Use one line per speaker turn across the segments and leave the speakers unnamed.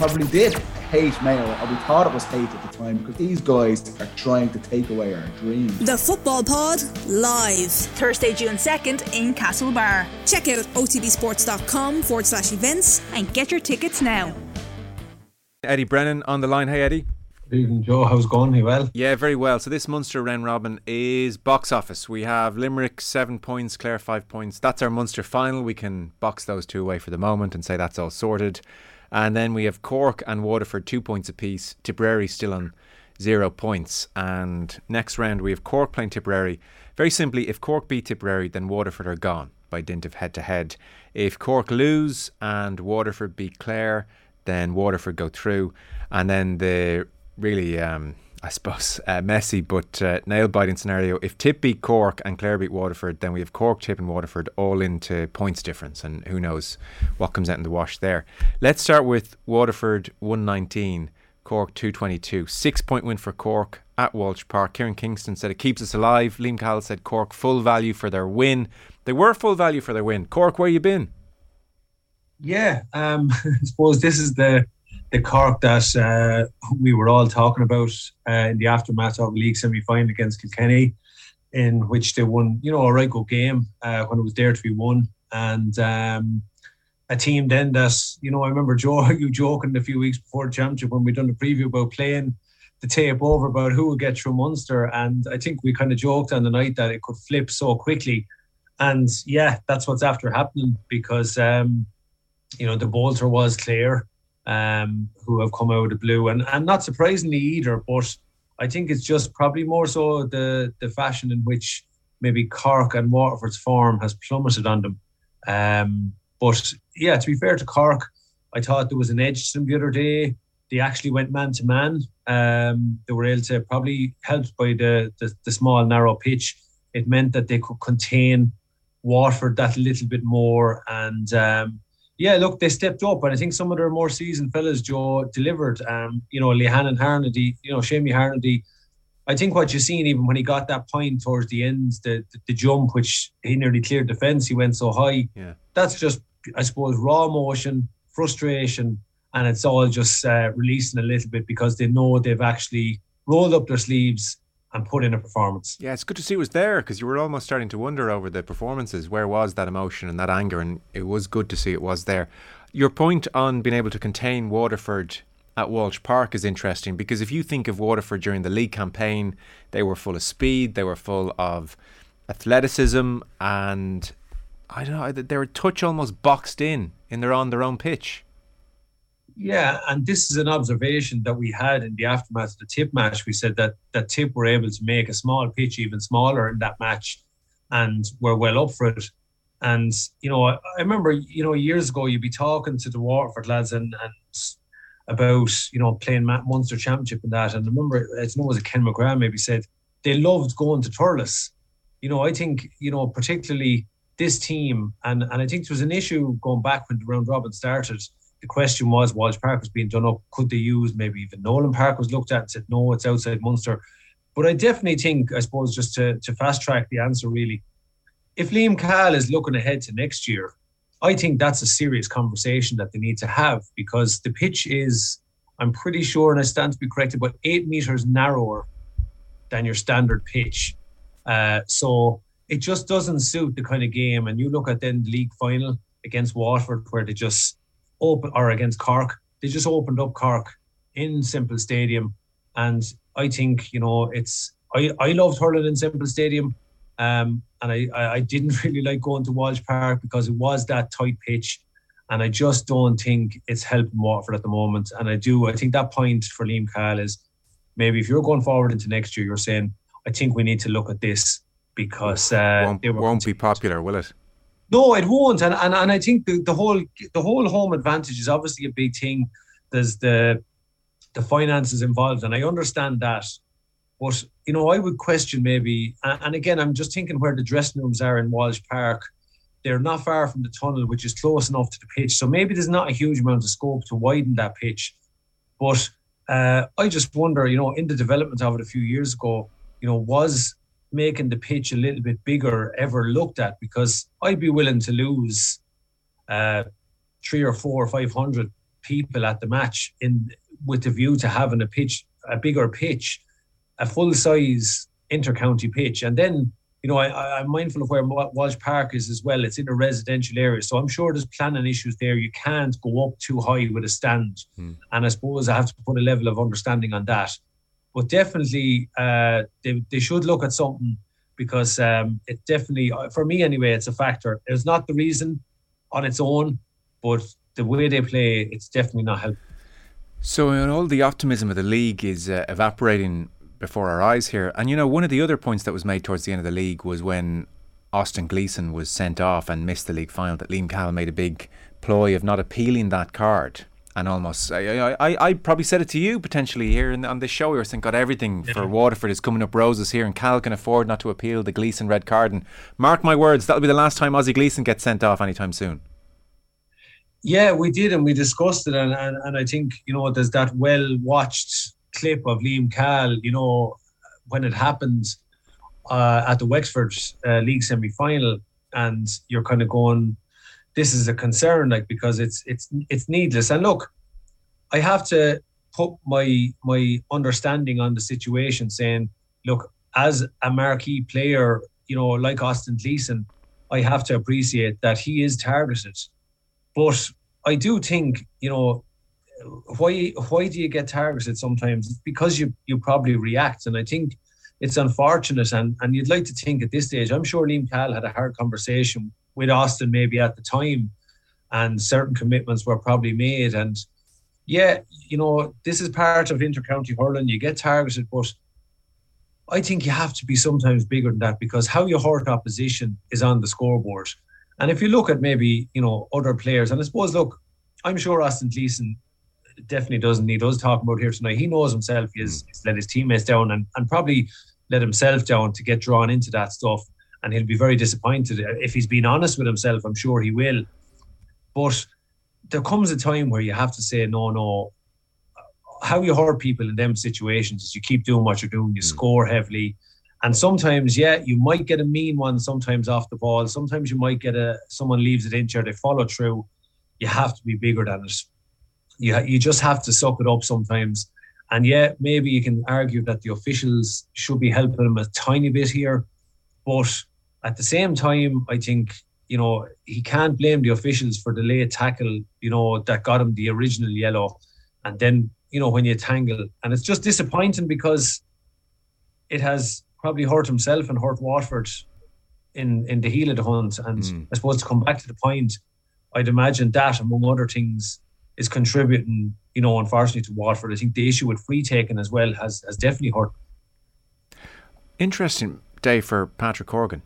probably did hate Mayo, or we thought it was hate at the time, because these guys are trying to take away our dreams.
The Football Pod live
Thursday, June 2nd in Castlebar.
Check out otbsports.com forward slash events
and get your tickets now.
Eddie Brennan on the line. Hey, Eddie.
Good evening, Joe. How's it going? You well?
Yeah, very well. So this Munster round robin is box office. We have Limerick seven points, Clare five points. That's our Munster final. We can box those two away for the moment and say that's all sorted. And then we have Cork and Waterford two points apiece. Tipperary still on zero points. And next round we have Cork playing Tipperary. Very simply, if Cork beat Tipperary, then Waterford are gone by dint of head to head. If Cork lose and Waterford beat Clare, then Waterford go through, and then the really, um, I suppose, uh, messy but uh, nail biting scenario. If Tip beat Cork and Clare beat Waterford, then we have Cork, Tip, and Waterford all into points difference, and who knows what comes out in the wash there. Let's start with Waterford 119, Cork 222. Six point win for Cork at Walsh Park. Kieran Kingston said it keeps us alive. Liam Cahill said Cork full value for their win. They were full value for their win. Cork, where you been?
Yeah, um, I suppose this is the the Cork that uh, we were all talking about uh, in the aftermath of the league semi final against Kilkenny, in which they won, you know, a right good game uh, when it was there to be won, and um, a team then that, you know, I remember Joe you joking a few weeks before the championship when we done the preview about playing the tape over about who would get through Munster, and I think we kind of joked on the night that it could flip so quickly, and yeah, that's what's after happening because. Um, you know, the bolter was Clare, um, who have come out of the blue, and and not surprisingly either. But I think it's just probably more so the the fashion in which maybe Cork and Waterford's form has plummeted on them. Um, but yeah, to be fair to Cork, I thought there was an edge to them the other day. They actually went man to man. Um, they were able to probably helped by the, the the small narrow pitch. It meant that they could contain Waterford that little bit more and. Um, yeah, look, they stepped up, and I think some of their more seasoned fellas, Joe, delivered. Um, you know, Lehane and Harnedy, you know, Seamie Harnedy. I think what you've seen, even when he got that point towards the end, the, the, the jump, which he nearly cleared the fence, he went so high.
Yeah.
That's just, I suppose, raw emotion, frustration, and it's all just uh, releasing a little bit because they know they've actually rolled up their sleeves and put in a performance.
Yeah, it's good to see it was there because you were almost starting to wonder over the performances. Where was that emotion and that anger? And it was good to see it was there. Your point on being able to contain Waterford at Walsh Park is interesting because if you think of Waterford during the league campaign, they were full of speed, they were full of athleticism, and I don't know, they were touch almost boxed in in their on their own pitch.
Yeah, and this is an observation that we had in the aftermath of the Tip match. We said that that Tip were able to make a small pitch even smaller in that match, and were well up for it. And you know, I, I remember you know years ago you'd be talking to the Waterford lads and, and about you know playing Munster Championship and that. And I remember I know it was Ken McGrath maybe said they loved going to Thurles. You know, I think you know particularly this team, and and I think there was an issue going back when the round robin started the question was Walsh Park was being done up. Could they use maybe even Nolan Park was looked at and said no, it's outside Munster. But I definitely think, I suppose, just to, to fast track the answer, really, if Liam Cahill is looking ahead to next year, I think that's a serious conversation that they need to have because the pitch is, I'm pretty sure, and I stand to be corrected, but eight meters narrower than your standard pitch. Uh, so it just doesn't suit the kind of game. And you look at then the league final against Waterford, where they just open or against Cork. They just opened up Cork in Semple Stadium, and I think you know it's. I I loved hurling in Semple Stadium, um, and I I didn't really like going to Walsh Park because it was that tight pitch, and I just don't think it's helping Waterford at the moment. And I do. I think that point for Liam Cahill is maybe if you're going forward into next year, you're saying I think we need to look at this because uh,
won't, won't be popular, will it?
No, it won't. And and, and I think the, the whole the whole home advantage is obviously a big thing. There's the the finances involved, and I understand that. But you know, I would question maybe, and again, I'm just thinking where the dressing rooms are in Walsh Park. They're not far from the tunnel, which is close enough to the pitch. So maybe there's not a huge amount of scope to widen that pitch. But uh, I just wonder, you know, in the development of it a few years ago, you know, was making the pitch a little bit bigger ever looked at because I'd be willing to lose uh, three or four or five hundred people at the match in with the view to having a pitch, a bigger pitch, a full size inter-county pitch, and then you know, I, I'm mindful of where Walsh Park is as well. It's in a residential area, so I'm sure there's planning issues there. You can't go up too high with a stand, hmm. and I suppose I have to put a level of understanding on that. But definitely, uh, they they should look at something because um, it definitely, uh, for me anyway, it's a factor. It's not the reason on its own, but the way they play, it's definitely not helping.
So, all the optimism of the league is uh, evaporating before our eyes here. And you know, one of the other points that was made towards the end of the league was when Austin Gleeson was sent off and missed the league final. That Liam Cahill made a big ploy of not appealing that card. And almost, I, I, I probably said it to you potentially here in, on this show. We were saying, God, everything yeah. for Waterford is coming up roses here, and Cahill can afford not to appeal the Gleeson red card. And mark my words, that'll be the last time Ozzie Gleeson gets sent off anytime soon.
Yeah, we did, and we discussed it, and, and, and I think you know there's that well watched clip of Liam Cahill, you know, when it happened uh, at the Wexford uh, League semi final, and you're kind of going, this is a concern, like because it's it's it's needless. And look, I have to put my my understanding on the situation, saying, look, as a marquee player, you know, like Austin Gleeson, I have to appreciate that he is targeted, but I do think, you know, why why do you get targeted sometimes? It's because you you probably react, and I think it's unfortunate. And and you'd like to think at this stage, I'm sure Liam Cahill had a hard conversation with Austin maybe at the time, and certain commitments were probably made. And yeah, you know, this is part of intercounty hurling. You get targeted, but I think you have to be sometimes bigger than that because how you hurt opposition is on the scoreboard. And if you look at maybe you know other players, and I suppose look, I'm sure Austin Gleeson definitely doesn't. He does talk about here tonight. He knows himself. He's, mm. he's let his teammates down and, and probably let himself down to get drawn into that stuff. And he'll be very disappointed if he's been honest with himself. I'm sure he will. But there comes a time where you have to say, no, no. How you hurt people in them situations is you keep doing what you're doing. You mm. score heavily. And sometimes, yeah, you might get a mean one sometimes off the ball. Sometimes you might get a someone leaves it injured, they follow through. You have to be bigger than it. You you just have to suck it up sometimes. And yeah, maybe you can argue that the officials should be helping him a tiny bit here, but at the same time, I think you know he can't blame the officials for the late tackle. You know that got him the original yellow, and then you know when you tangle, and it's just disappointing because it has probably hurt himself and hurt Waterford in in the heel of the hunt. And mm. I suppose to come back to the point, I'd imagine that among other things is contributing, you know, unfortunately to Waterford. I think the issue with free taking as well has has definitely hurt.
Interesting day for Patrick Horgan.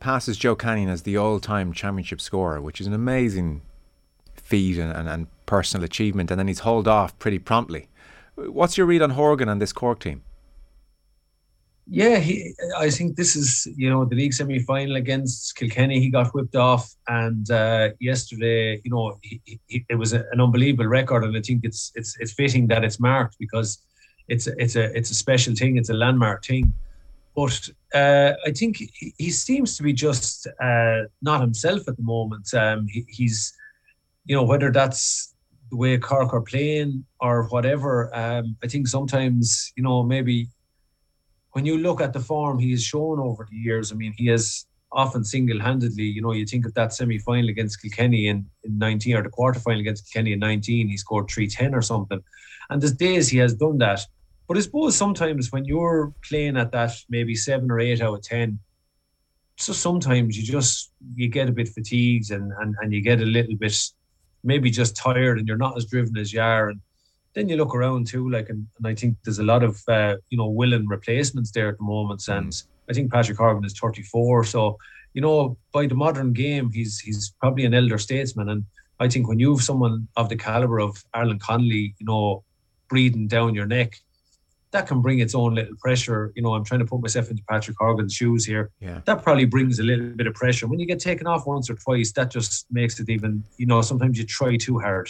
Passes Joe Canning as the all-time championship scorer, which is an amazing feat and, and, and personal achievement, and then he's hauled off pretty promptly. What's your read on Horgan and this Cork team?
Yeah, he, I think this is you know the league semi final against Kilkenny. He got whipped off, and uh, yesterday, you know, he, he, it was an unbelievable record, and I think it's it's it's fitting that it's marked because it's it's a it's a special thing. It's a landmark thing. But uh, I think he, he, seems to be just uh, not himself at the moment. Um, he's, you know, whether that's the way Cork are playing or whatever. Um, I think sometimes, you know, maybe when you look at the form he has shown over the years, I mean, he has often single-handedly, you know, you think of that semi-final against Kilkenny in, in 19 or the quarter-final against Kilkenny in 19, he scored 310 or something. And there's days he has done that. But I suppose sometimes when you're playing at that maybe seven or eight out of 10, so sometimes you just, you get a bit fatigued and, and, and you get a little bit maybe just tired and you're not as driven as you are. And then you look around too, like, and, and I think there's a lot of uh, you know willing replacements there at the moment. Mm. And I think Patrick Horgan is 34, so you know by the modern game, he's he's probably an elder statesman. And I think when you have someone of the caliber of Alan Connolly, you know, breathing down your neck, that can bring its own little pressure. You know, I'm trying to put myself into Patrick Horgan's shoes here.
Yeah.
That probably brings a little bit of pressure. When you get taken off once or twice, that just makes it even, you know, sometimes you try too hard.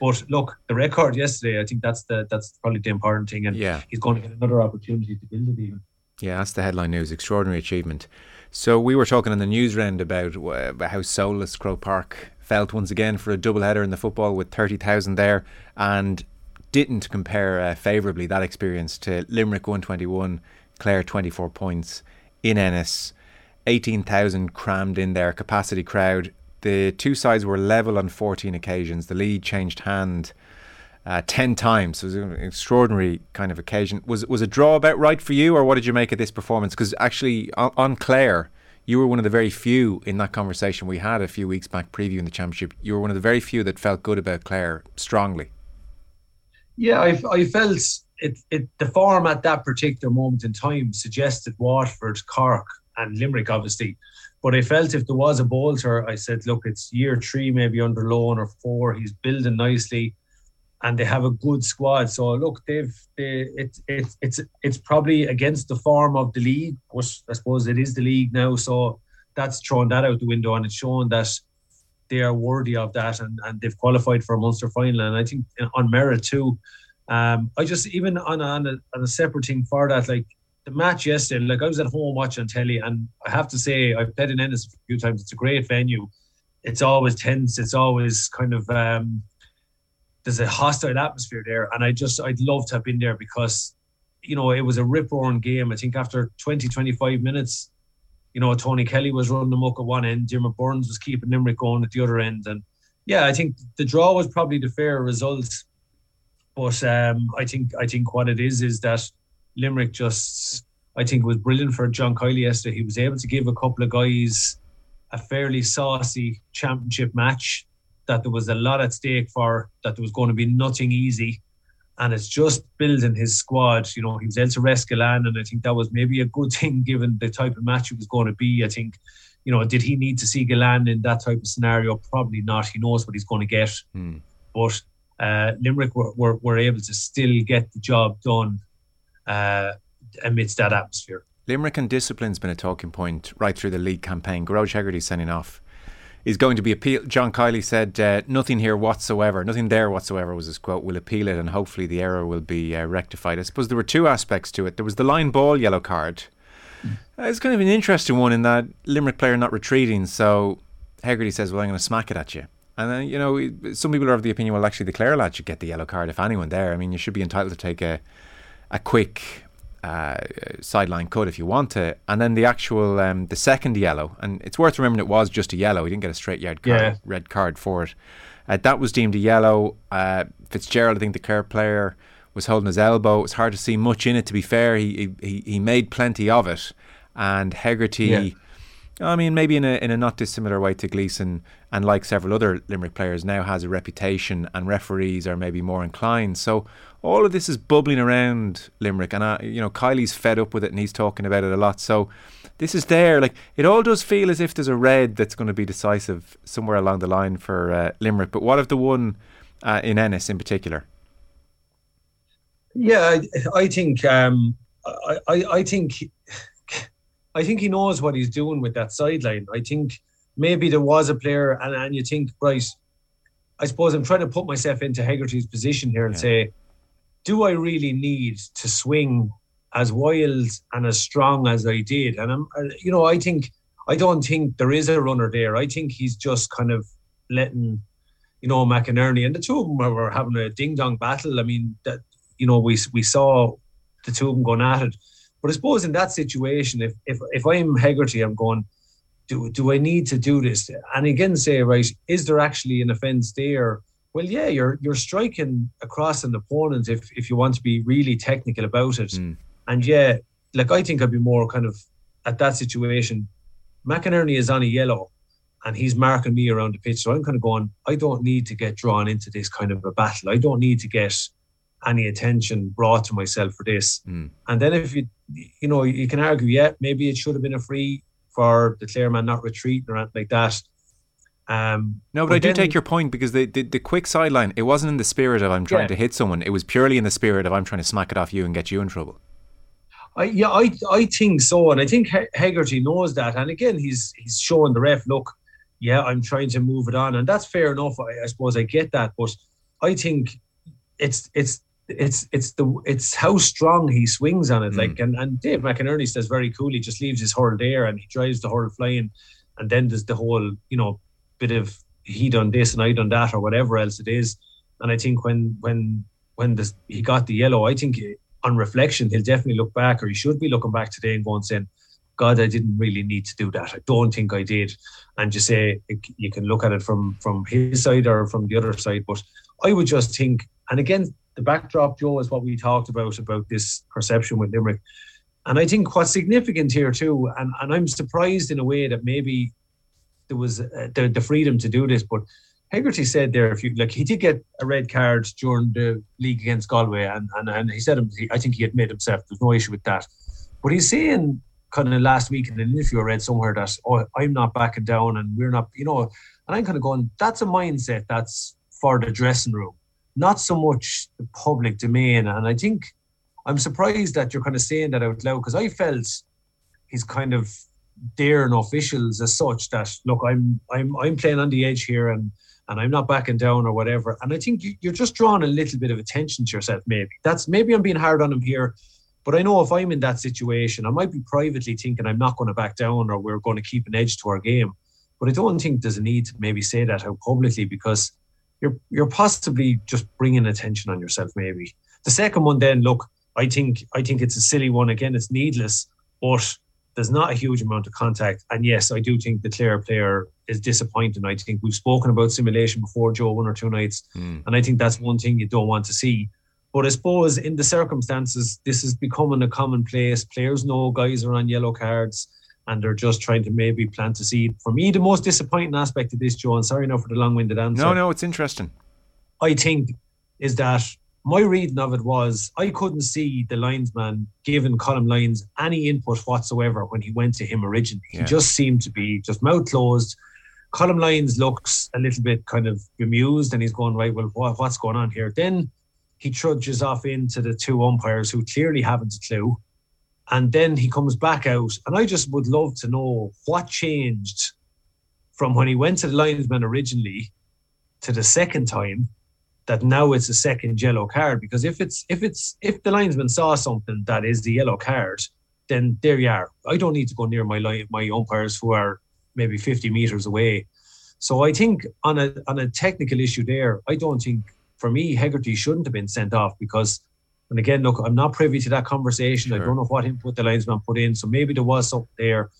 But look, the record yesterday, I think that's the that's probably the important thing, and
yeah.
he's going to get another opportunity to build it even.
Yeah, that's the headline news. Extraordinary achievement. So we were talking in the news round about uh, how soulless Croke Park felt once again for a double header in the football with 30,000 there and didn't compare uh, favourably that experience to Limerick 121, Clare 24 points in Ennis, 18,000 crammed in there, capacity crowd. The two sides were level on 14 occasions. The lead changed hand uh, 10 times. So it was an extraordinary kind of occasion. Was was a draw about right for you, or what did you make of this performance? Because actually, on, on, Clare, you were one of the very few in that conversation we had a few weeks back previewing the championship. You were one of the very few that felt good about Clare strongly.
Yeah, I, I felt it, it. The form at that particular moment in time suggested Waterford, Cork, and Limerick, obviously. But I felt if there was a bolter, I said, look, it's year three, maybe under Lohan or four. He's building nicely and they have a good squad. So look, they've they, it's it's it's it's probably against the form of the league, but I suppose it is the league now. So that's thrown that out the window, and it's shown that they are worthy of that, and, and they've qualified for a Munster final, and I think on merit too. Um, I just even on on a, on a separate thing for that, like the match yesterday, like I was at home watching telly, and I have to say I've played in Ennis a few times. It's a great venue. It's always tense. It's always kind of um, there's a hostile atmosphere there, and I just I'd love to have been there because you know it was a rip roaring game. I think after 20 25 minutes, you know Tony Kelly was running the muck at one end, Jimmy Burns was keeping Limerick going at the other end, and yeah, I think the draw was probably the fair result. But um, I think I think what it is is that Limerick just I think it was brilliant for John Kiely yesterday. He was able to give a couple of guys a fairly saucy championship match that there was a lot at stake for, that there was going to be nothing easy. And it's just building his squad. You know, he was able to rest Gillane, and I think that was maybe a good thing given the type of match it was going to be. I think, you know, did he need to see Gillane in that type of scenario? Probably not. He knows what he's going to get.
Hmm.
But uh, Limerick were, were, were, able to still get the job done uh, amidst that atmosphere.
Limerick and discipline's been a talking point right through the league campaign. Gearóid Hegarty sending off is going to be appealed. John Kiely said, uh, "Nothing here whatsoever, nothing there whatsoever," was his quote. We'll appeal it, and hopefully the error will be uh, rectified. I suppose there were two aspects to it. There was the line ball yellow card. Mm. Uh, it's kind of an interesting one in that Limerick player not retreating. So Hegarty says, "Well, I'm going to smack it at you." And then you know, some people are of the opinion, well, actually, the Clare lad should get the yellow card if anyone there. I mean, you should be entitled to take a a quick uh, sideline cut if you want to, and then the actual um, the second yellow, and it's worth remembering it was just a yellow. He didn't get a straight yard card, yeah. red card for it. Uh, that was deemed a yellow. Uh, Fitzgerald, I think the Clare player was holding his elbow. It was hard to see much in it. To be fair, he he, he made plenty of it, and Hegarty. Yeah. I mean, maybe in a in a not dissimilar way to Gleeson, and like several other Limerick players, now has a reputation, and referees are maybe more inclined. So all of this is bubbling around Limerick, and I, you know Kiely's fed up with it, and he's talking about it a lot. So this is there. Like it all does feel as if there's a red that's going to be decisive somewhere along the line for uh, Limerick. But what of the one uh, in Ennis in particular?
Yeah, I, I think um, I, I, I think I think he knows what he's doing with that sideline. I think maybe there was a player, and, and you think, right, I suppose I'm trying to put myself into Hegarty's position here and yeah. say, do I really need to swing as wild and as strong as I did? And I'm, uh, you know, I think I don't think there is a runner there. I think he's just kind of letting, you know, McInerney and the two of them were having a ding dong battle. I mean, that you know, we we saw the two of them going at it. But I suppose in that situation, if if if I'm Hegarty, I'm going, do do I need to do this? And again, say right, is there actually an offence there? Well, yeah, you're you're striking across an opponent if if you want to be really technical about it. Mm. And yeah, like I think I'd be more kind of at that situation. McInerney is on a yellow and he's marking me around the pitch. So I'm kind of going, I don't need to get drawn into this kind of a battle. I don't need to get any attention brought to myself for this.
Mm.
And then if you you know, you can argue, yeah, maybe it should have been a free for the Clare man not retreating or anything like that. Um,
no, but, I do take your point because the, the, the quick sideline, it wasn't in the spirit of I'm trying yeah. to hit someone. It was purely in the spirit of I'm trying to smack it off you and get you in trouble.
I, yeah, I I think so, and I think Hegarty knows that. And again, he's he's showing the ref, look, yeah, I'm trying to move it on, and that's fair enough. I, I suppose I get that, but I think it's it's it's it's the it's how strong he swings on it. Mm. Like and and Dave McInerney says very cool. He just leaves his hurl there and he drives the hurl flying, and then there's the whole you know bit of he done this and I done that or whatever else it is. And I think when when when this, he got the yellow, I think on reflection he'll definitely look back or he should be looking back today and going saying, God, I didn't really need to do that. I don't think I did. And you say you can look at it from from his side or from the other side, but I would just think, and again, the backdrop, Joe, is what we talked about about this perception with Limerick. And I think what's significant here too, and, and I'm surprised in a way that maybe there was uh, the, the freedom to do this, but Hegarty said there, if you like, he did get a red card during the league against Galway, and and, and he said, I think he admitted himself. There's no issue with that. But he's saying kind of last week in an interview I read somewhere that oh, I'm not backing down, and we're not, you know, and I'm kind of going, that's a mindset that's for the dressing room, not so much the public domain. And I think I'm surprised that you're kind of saying that out loud because I felt he's kind of daring officials as such that look, I'm I'm I'm playing on the edge here and and I'm not backing down or whatever. And I think you, are just drawing a little bit of attention to yourself. Maybe that's maybe I'm being hard on him here, but I know if I'm in that situation, I might be privately thinking I'm not going to back down or we're going to keep an edge to our game. But I don't think there's a need to maybe say that out publicly because you're you're possibly just bringing attention on yourself. Maybe the second one, then look, I think I think it's a silly one. Again, it's needless, but there's not a huge amount of contact. And yes, I do think the Clare player is disappointing. I think we've spoken about simulation before, Joe, one or two nights, mm. and I think that's one thing you don't want to see. But I suppose in the circumstances, this is becoming a commonplace. Players know guys are on yellow cards and they're just trying to maybe plant a seed. For me, the most disappointing aspect of this, Joe, and sorry now for the long winded answer.
No, no, it's interesting.
I think is that my reading of it was I couldn't see the linesman giving Colm Lyons any input whatsoever when he went to him originally. Yeah. He just seemed to be just mouth closed. Colm Lyons looks a little bit kind of bemused and he's going, right, well, what, what's going on here? Then he trudges off into the two umpires who clearly haven't a clue and then he comes back out. And I just would love to know what changed from when he went to the linesman originally to the second time that now it's a second yellow card. Because if it's if it's if the linesman saw something that is the yellow card, then there you are. I don't need to go near my line, my umpires who are maybe 50 meters away. So I think on a on a technical issue there, I don't think for me Hegarty shouldn't have been sent off because and again, look, I'm not privy to that conversation. Sure. I don't know what input the linesman put in. So maybe there was something there.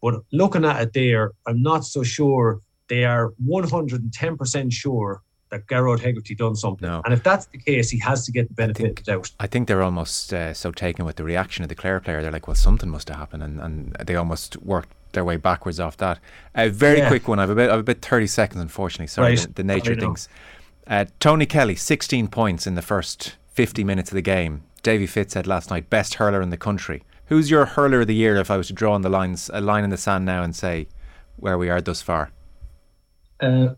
But looking at it there, I'm not so sure they are 110% sure that Gearóid Hegarty done something. No. And if that's the case, he has to get the benefit think, of the doubt.
I think they're almost uh, so taken with the reaction of the Clare player. They're like, well, something must have happened. And, and they almost worked their way backwards off that. A very yeah. quick one. I've a bit, I've a bit 30 seconds, unfortunately. Sorry, right. the, the, nature of things. Uh, Tony Kelly, 16 points in the first 50 minutes of the game. Davy Fitz said last night, best hurler in the country. Who's your hurler of the year if I was to draw on the lines, a line in the sand now and say where we are thus far?
Uh,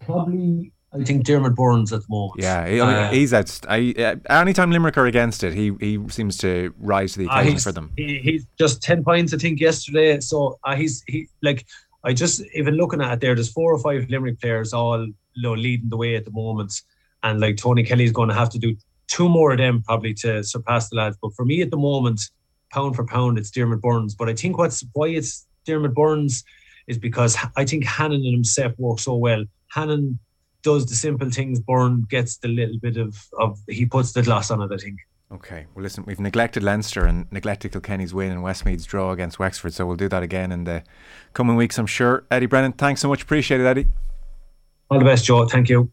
probably, I think Dermot Burns at the moment.
Yeah, he, uh, he's out. I, uh, anytime Limerick are against it, he he seems to rise to the uh, occasion for them.
He, he's just 10 points, I think, yesterday. So uh, he's he like, I just, even looking at it there, there's four or five Limerick players all you know, leading the way at the moment and like Tony Kelly's going to have to do two more of them probably to surpass the lads. But for me at the moment, pound for pound, it's Dermot Burns. But I think what's why it's Dermot Burns is because I think Hannon and himself work so well. Hannon does the simple things. Byrne gets the little bit of, of he puts the gloss on it. I think.
Okay, well, listen, we've neglected Leinster and neglected Kilkenny's win and Westmeath's draw against Wexford, so we'll do that again in the coming weeks, I'm sure. Eddie Brennan, thanks so much. Appreciate it, Eddie.
All the best, Joe. Thank you.